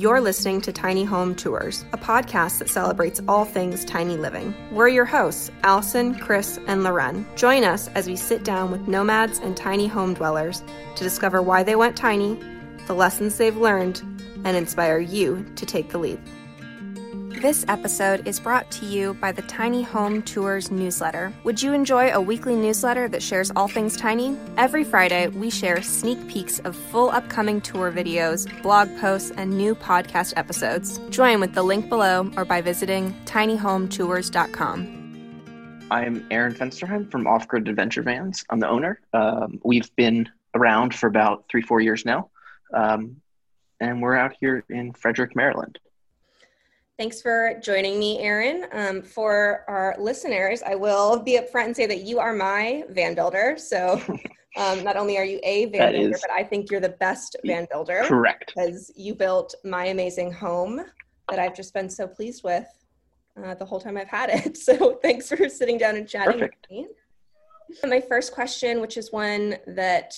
You're listening to Tiny Home Tours, a podcast that celebrates all things tiny living. We're your hosts, Allison, Chris, and Loren. Join us as we sit down with nomads and tiny home dwellers to discover why they went tiny, the lessons they've learned, and inspire you to take the leap. This episode is brought to you by the Tiny Home Tours newsletter. Would you enjoy a weekly newsletter that shares all things tiny? Every Friday, we share sneak peeks of full upcoming tour videos, blog posts, and new podcast episodes. Join with the link below or by visiting tinyhometours.com. I'm Aaron Fensterheim from Off Grid Adventure Vans. I'm the owner. Um, we've been around for about three, four years now. Um, and we're out here in Frederick, Maryland. Thanks for joining me, Aaron. Um, for our listeners, I will be upfront and say that you are my van builder. So um, not only are you a van That builder, but I think you're the best van builder Correct. because you built my amazing home that I've just been so pleased with uh, the whole time I've had it. So thanks for sitting down and chatting Perfect. with me. My first question, which is one that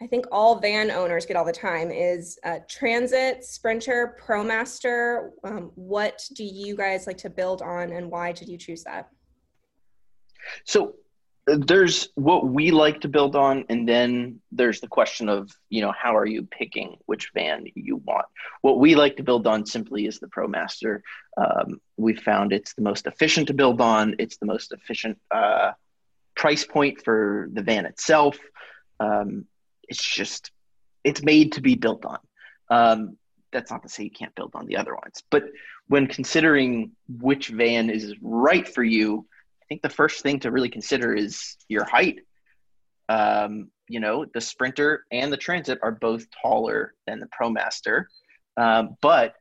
I think all van owners get all the time, is uh, Transit, Sprinter, ProMaster. Um, what do you guys like to build on, and why did you choose that? So uh, there's what we like to build on, and then there's the question of, you know, how are you picking which van you want? What we like to build on simply is the ProMaster. Um, we found it's the most efficient to build on, it's the most efficient uh, price point for the van itself. Um, it's just, it's made to be built on. Um, that's not to say you can't build on the other ones, but when considering which van is right for you, I think the first thing to really consider is your height. Um, you know, the Sprinter and the Transit are both taller than the ProMaster. Um, but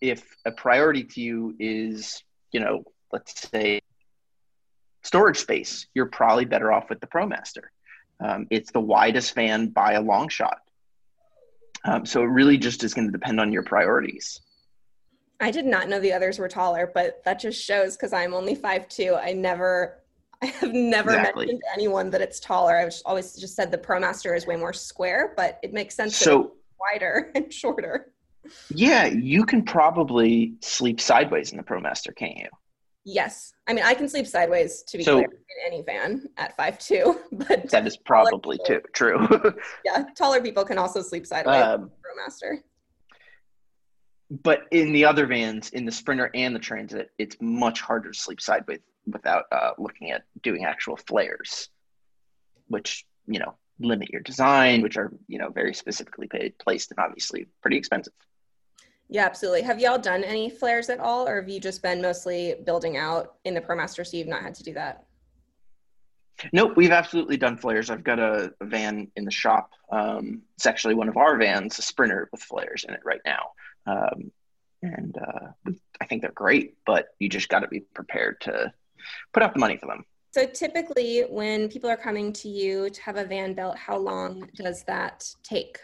if a priority to you is, you know, let's say storage space, you're probably better off with the ProMaster. Um, it's the widest fan by a long shot. Um, so it really just is going to depend on your priorities. I did not know the others were taller, but that just shows because I'm only 5'2. I never, I have never Exactly. mentioned to anyone that it's taller. I've always just said the ProMaster is way more square, but it makes sense that So it's wider and shorter. yeah, you can probably sleep sideways in the ProMaster, can't you? Yes. I mean, I can sleep sideways to be So- clear in any van at 5'2, but That is probably too true. yeah, taller people can also sleep sideways um, but in the other vans, in the Sprinter and the Transit, it's much harder to sleep sideways without uh, looking at doing actual flares, which you know limit your design, which are you know very specifically paid, placed and obviously pretty expensive. Yeah, absolutely. Have y'all done any flares at all, or have you just been mostly building out in the ProMaster so you've not had to do that? Nope, we've absolutely done flares. I've got a, a van in the shop. Um, it's actually one of our vans, a Sprinter with flares in it right now. Um, and uh, I think they're great, but you just got to be prepared to put out the money for them. So typically, when people are coming to you to have a van built, how long does that take?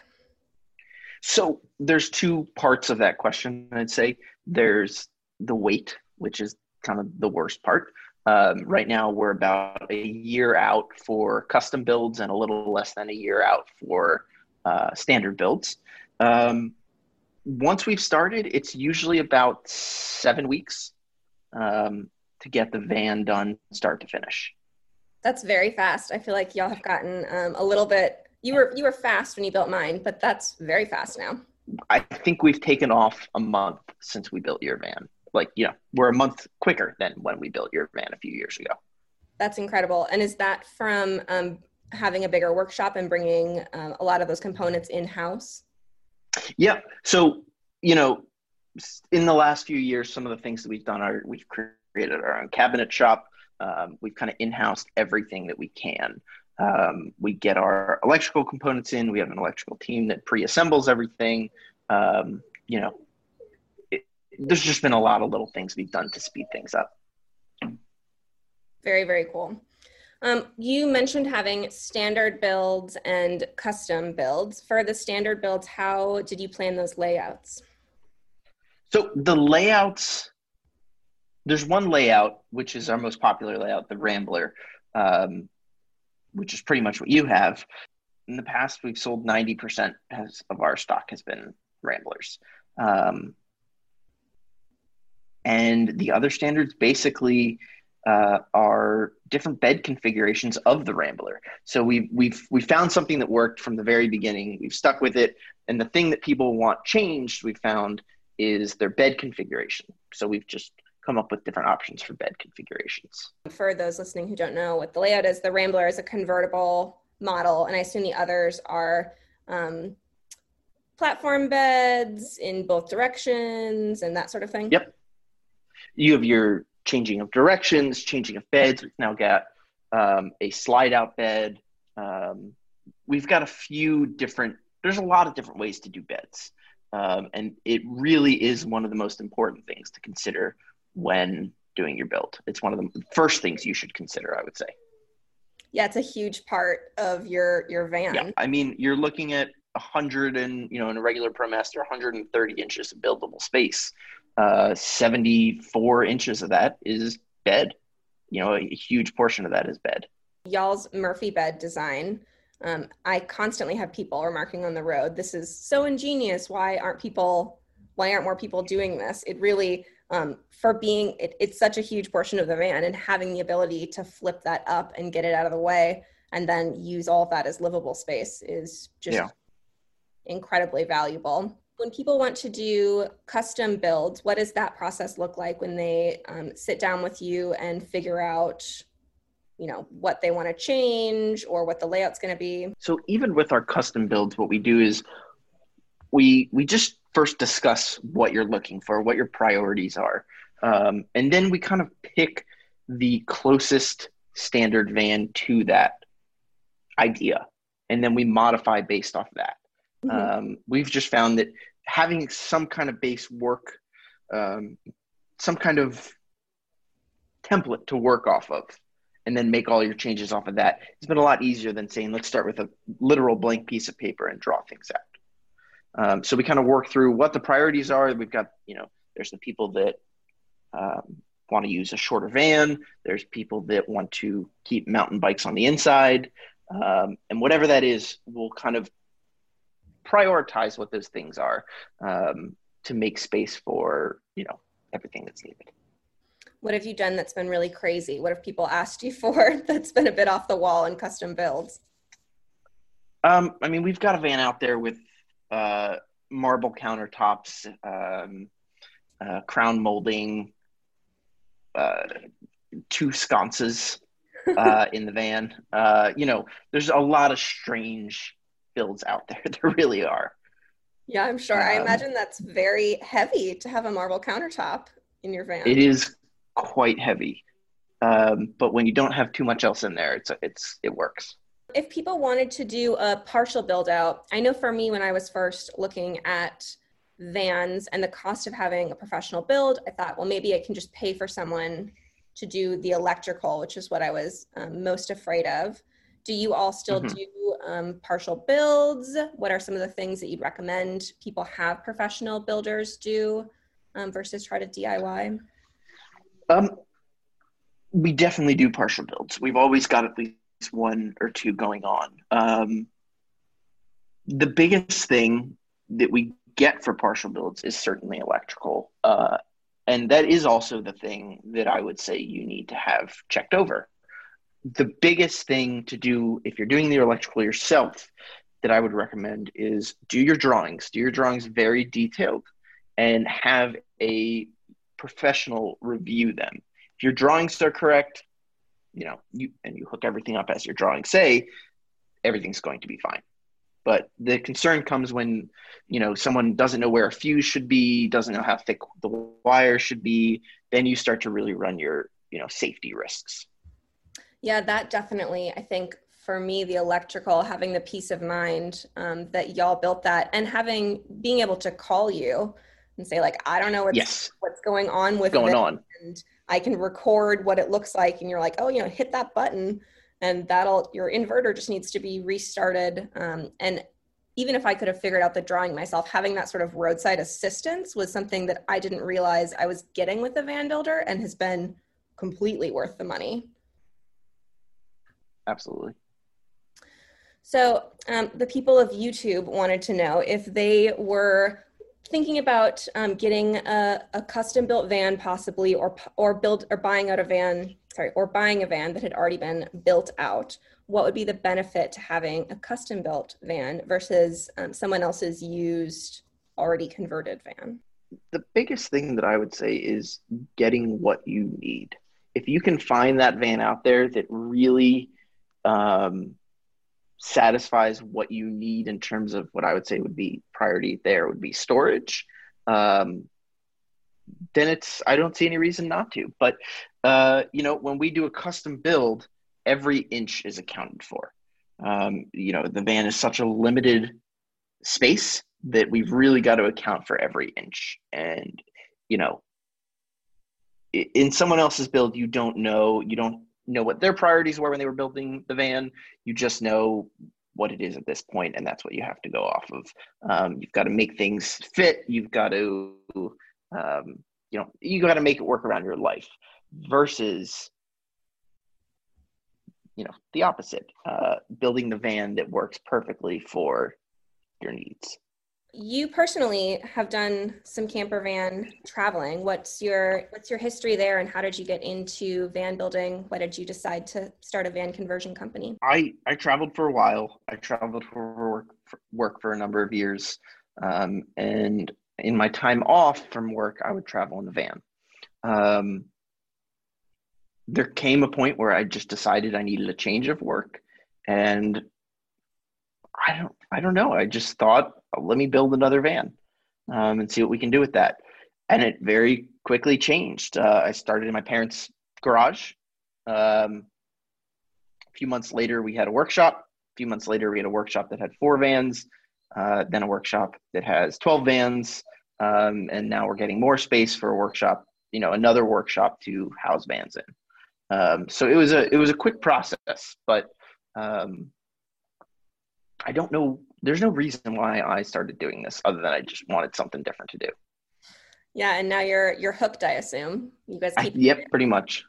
So there's two parts of that question. I'd say there's the wait, which is kind of the worst part. Um, right now, we're about a year out for custom builds and a little less than a year out for uh, standard builds. Um, once we've started, it's usually about seven weeks um, to get the van done, start to finish. That's very fast. I feel like y'all have gotten um, a little bit. You were you were fast when you built mine, but that's very fast now. I think we've taken off a month since we built your van. Like, you know, we're a month quicker than when we built your van a few years ago. That's incredible. And is that from um, having a bigger workshop and bringing um, a lot of those components in house? Yeah. So, you know, in the last few years, some of the things that we've done are we've created our own cabinet shop. Um, we've kind of in-housed everything that we can. Um, we get our electrical components in. We have an electrical team that pre-assembles everything. Um, you know, it, there's just been a lot of little things we've done to speed things up. Very very cool. Um, you mentioned having standard builds and custom builds. For the standard builds, how did you plan those layouts? So the layouts, there's one layout which is our most popular layout, the Rambler, um, which is pretty much what you have. In the past, we've sold 90% has, of our stock has been Ramblers. Um, and the other standards basically uh, are different bed configurations of the Rambler. So we've we've we found something that worked from the very beginning. We've stuck with it, and the thing that people want changed, we found, is their bed configuration. So we've just come up with different options for bed configurations. For those listening who don't know what the layout is, the Rambler is a convertible model, and I assume the others are um, platform beds in both directions and that sort of thing. Yep. You have your changing of directions, changing of beds. We've now got um, a slide out bed. Um, we've got a few different, there's a lot of different ways to do beds. Um, and it really is one of the most important things to consider when doing your build. It's one of the first things you should consider, I would say. Yeah, it's a huge part of your your van. Yeah, I mean, you're looking at 100 and you know in a regular ProMaster 130 inches of buildable space. Uh, 74 inches of that is bed. You know, a huge portion of that is bed. Y'all's Murphy bed design. Um, I constantly have people remarking on the road, "This is so ingenious. Why aren't people? Why aren't more people doing this?" It really um, for being it, it's such a huge portion of the van and having the ability to flip that up and get it out of the way and then use all of that as livable space is just yeah. incredibly valuable when people want to do custom builds what does that process look like when they um, sit down with you and figure out you know what they want to change or what the layout's going to be so even with our custom builds what we do is we we just first discuss what you're looking for, what your priorities are. Um, and then we kind of pick the closest standard van to that idea. And then we modify based off of that. Mm-hmm. Um, we've just found that having some kind of base work, um, some kind of template to work off of, and then make all your changes off of that, it's been a lot easier than saying, let's start with a literal blank piece of paper and draw things out. Um, so we kind of work through what the priorities are. We've got, you know, there's the people that um, want to use a shorter van. There's people that want to keep mountain bikes on the inside. Um, and whatever that is, we'll kind of prioritize what those things are um, to make space for, you know, everything that's needed. What have you done that's been really crazy? What have people asked you for that's been a bit off the wall in custom builds? Um, I mean, we've got a van out there with uh, marble countertops, um, uh, crown molding, uh, two sconces uh, in the van. Uh, you know, there's a lot of strange builds out there. there really are. Yeah, I'm sure. Um, I imagine that's very heavy to have a marble countertop in your van. It is quite heavy, um, but when you don't have too much else in there, it's it's it works if people wanted to do a partial build out, I know for me when I was first looking at vans and the cost of having a professional build, I thought, well, maybe I can just pay for someone to do the electrical, which is what I was um, most afraid of. Do you all still mm-hmm. do um, partial builds? What are some of the things that you'd recommend people have professional builders do um, versus try to DIY? Um, we definitely do partial builds. We've always got at least one or two going on. Um, the biggest thing that we get for partial builds is certainly electrical. Uh, and that is also the thing that I would say you need to have checked over. The biggest thing to do if you're doing the electrical yourself that I would recommend is do your drawings, do your drawings very detailed, and have a professional review them. If your drawings are correct, you know, you and you hook everything up as your drawings say, everything's going to be fine. But the concern comes when, you know, someone doesn't know where a fuse should be, doesn't know how thick the wire should be, then you start to really run your, you know, safety risks. Yeah, that definitely, I think for me, the electrical, having the peace of mind um, that y'all built that and having, being able to call you and say like, I don't know what's, yes. what's going on with going on. And I can record what it looks like and you're like, oh, you know, hit that button and that'll, your inverter just needs to be restarted. Um, and even if I could have figured out the drawing myself, having that sort of roadside assistance was something that I didn't realize I was getting with the van builder and has been completely worth the money. Absolutely. So um, the people of YouTube wanted to know if they were thinking about um, getting a, a, custom built van possibly or or build or buying out a van sorry or buying a van that had already been built out what would be the benefit to having a custom built van versus um, someone else's used already converted van? The biggest thing that i would say is getting what you need. If you can find that van out there that really um, satisfies what you need in terms of what I would say would be priority there would be storage, um, then it's I don't see any reason not to. But uh, you know, when we do a custom build, every inch is accounted for. Um, you know, the van is such a limited space that we've really got to account for every inch. And you know, in someone else's build, you don't know, you don't know what their priorities were when they were building the van. You just know what it is at this point, and that's what you have to go off of. Um, you've got to make things fit. You've got to, um, you know, you got to make it work around your life. Versus, you know, the opposite. Uh, building the van that works perfectly for your needs you personally have done some camper van traveling. What's your what's your history there and how did you get into van building? Why did you decide to start a van conversion company? I i traveled for a while. I traveled for work for, work for a number of years. Um, and in my time off from work i would travel in the van. Um, there came a point where i just decided i needed a change of work and i don't i don't know. I just thought let me build another van um, and see what we can do with that. And it very quickly changed. Uh, I started in my parents' garage. Um, a few months later, we had a workshop. A few months later, we had a workshop that had four vans, uh, then a workshop that has 12 vans. Um, and now we're getting more space for a workshop, you know, another workshop to house vans in. Um, so it was a it was a quick process, but um, I don't know there's no reason why I started doing this other than I just wanted something different to do. Yeah, and now you're you're hooked, I assume. You guys keep I, Yep, pretty much.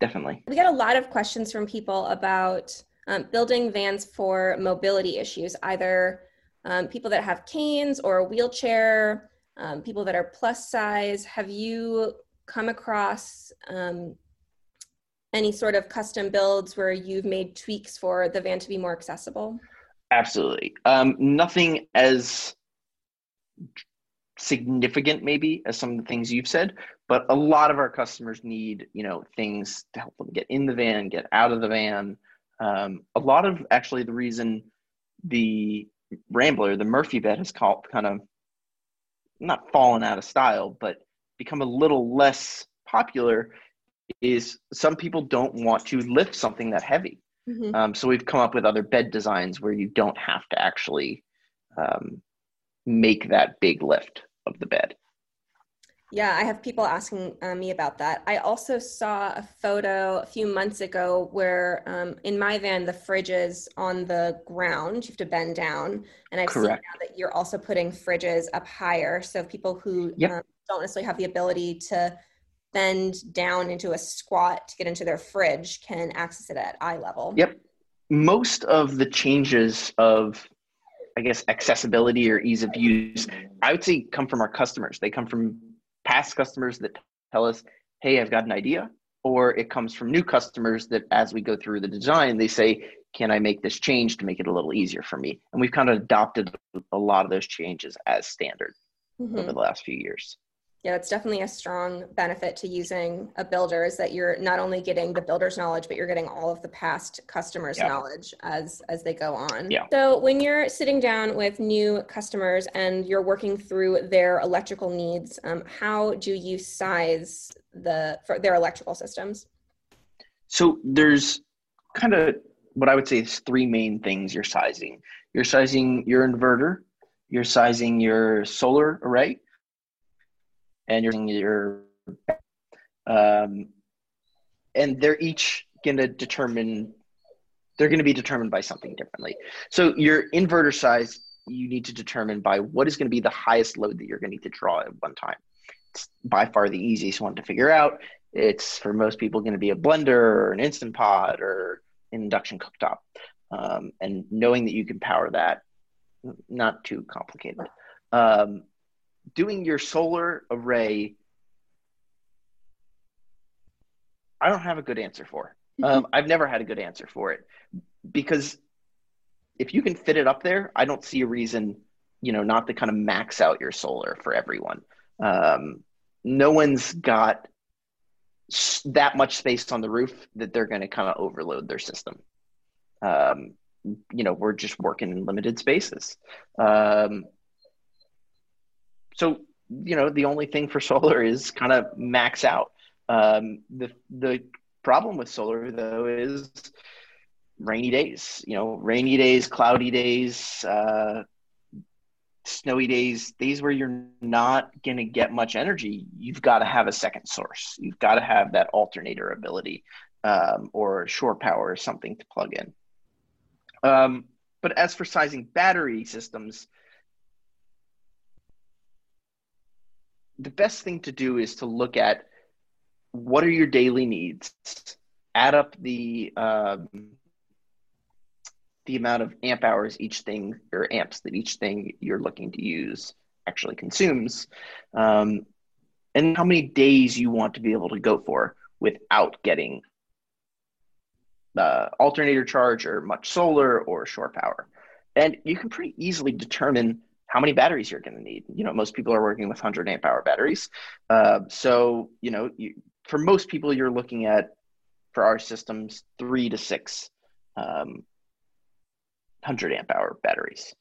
Definitely. We got a lot of questions from people about um, building vans for mobility issues, either um, people that have canes or a wheelchair, um, people that are plus size. Have you come across um, any sort of custom builds where you've made tweaks for the van to be more accessible? Absolutely. Um, nothing as significant maybe as some of the things you've said, but a lot of our customers need, you know, things to help them get in the van, get out of the van. Um, a lot of actually the reason the Rambler, the Murphy bed has called kind of not fallen out of style, but become a little less popular is some people don't want to lift something that heavy. Mm-hmm. Um, so we've come up with other bed designs where you don't have to actually um, make that big lift of the bed. Yeah, I have people asking uh, me about that. I also saw a photo a few months ago where um, in my van, the fridge is on the ground. You have to bend down. And I've Correct. seen now that you're also putting fridges up higher. So people who yep. um, don't necessarily have the ability to bend down into a squat to get into their fridge can access it at eye level. Yep. Most of the changes of, I guess, accessibility or ease of use, I would say come from our customers. They come from past customers that tell us, hey, I've got an idea. Or it comes from new customers that as we go through the design, they say, can I make this change to make it a little easier for me? And we've kind of adopted a lot of those changes as standard mm-hmm. over the last few years yeah, it's definitely a strong benefit to using a builder is that you're not only getting the builder's knowledge, but you're getting all of the past customers' yeah. knowledge as as they go on. Yeah. So when you're sitting down with new customers and you're working through their electrical needs, um, how do you size the for their electrical systems? So there's kind of what I would say is three main things you're sizing. You're sizing your inverter, you're sizing your solar array, and you're your um, and they're each going to determine they're going to be determined by something differently. So your inverter size you need to determine by what is going to be the highest load that you're going to need to draw at one time. It's by far the easiest one to figure out. It's for most people going to be a blender or an instant pot or an induction cooktop. Um, and knowing that you can power that not too complicated. Um, doing your solar array, I don't have a good answer for. Um, I've never had a good answer for it because if you can fit it up there, I don't see a reason, you know, not to kind of max out your solar for everyone. Um, no one's got that much space on the roof that they're going to kind of overload their system. Um, you know, we're just working in limited spaces. Um, so, you know, the only thing for solar is kind of max out. Um, the the problem with solar though is rainy days. You know, rainy days, cloudy days, uh, snowy days, days where you're not going to get much energy. You've got to have a second source. You've got to have that alternator ability um, or shore power or something to plug in. Um, but as for sizing battery systems, the best thing to do is to look at what are your daily needs, add up the um, the amount of amp hours each thing or amps that each thing you're looking to use actually consumes, um, and how many days you want to be able to go for without getting uh, alternator charge or much solar or shore power. And you can pretty easily determine how many batteries you're going to need. You know, most people are working with 100 amp hour batteries. Uh, so, you know, you, for most people, you're looking at, for our systems, three to six um, 100 amp hour batteries.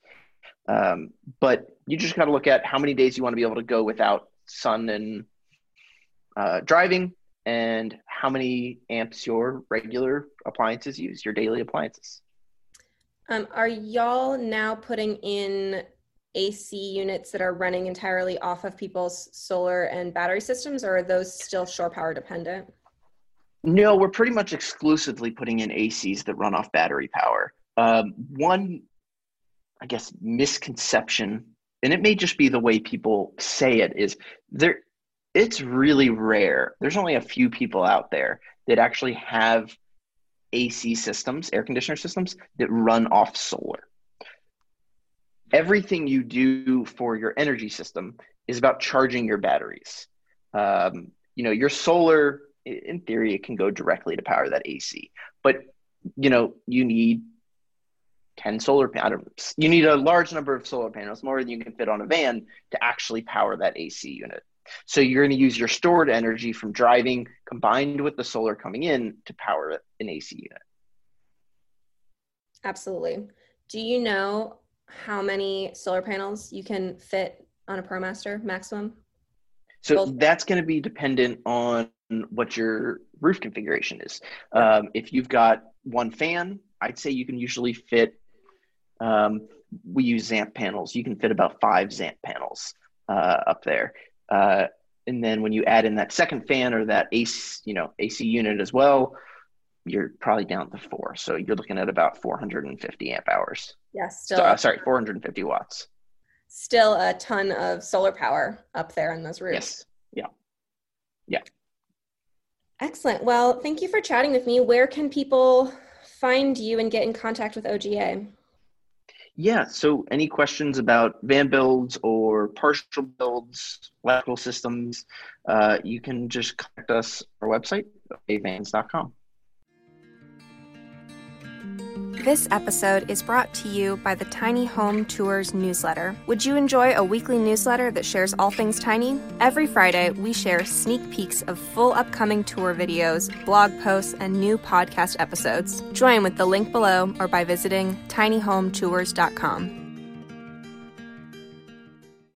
Um, but you just got to look at how many days you want to be able to go without sun and uh, driving and how many amps your regular appliances use, your daily appliances. Um, are y'all now putting in AC units that are running entirely off of people's solar and battery systems, or are those still shore power dependent? No, we're pretty much exclusively putting in ACs that run off battery power. Um, one, I guess, misconception, and it may just be the way people say it, is there. It's really rare. There's only a few people out there that actually have AC systems, air conditioner systems that run off solar. Everything you do for your energy system is about charging your batteries. Um, you know, your solar, in theory, it can go directly to power that AC, but you know, you need 10 solar panels. You need a large number of solar panels, more than you can fit on a van, to actually power that AC unit. So you're going to use your stored energy from driving combined with the solar coming in to power an AC unit. Absolutely. Do you know how many solar panels you can fit on a ProMaster maximum? So Both. that's going to be dependent on what your roof configuration is. Um, if you've got one fan, I'd say you can usually fit. Um, we use Zamp panels. You can fit about five Zamp panels uh, up there. Uh, and then when you add in that second fan or that AC, you know, AC unit as well, you're probably down to four. So you're looking at about 450 amp hours. Yes, still. So, uh, sorry, 450 watts. Still a ton of solar power up there in those roofs. Yes. Yeah. Yeah. Excellent. Well, thank you for chatting with me. Where can people find you and get in contact with OGA? Yeah, so any questions about van builds or partial builds, electrical systems, uh, you can just contact us our website, OGAVans.com. This episode is brought to you by the Tiny Home Tours newsletter. Would you enjoy a weekly newsletter that shares all things tiny? Every Friday, we share sneak peeks of full upcoming tour videos, blog posts, and new podcast episodes. Join with the link below or by visiting tinyhometours.com.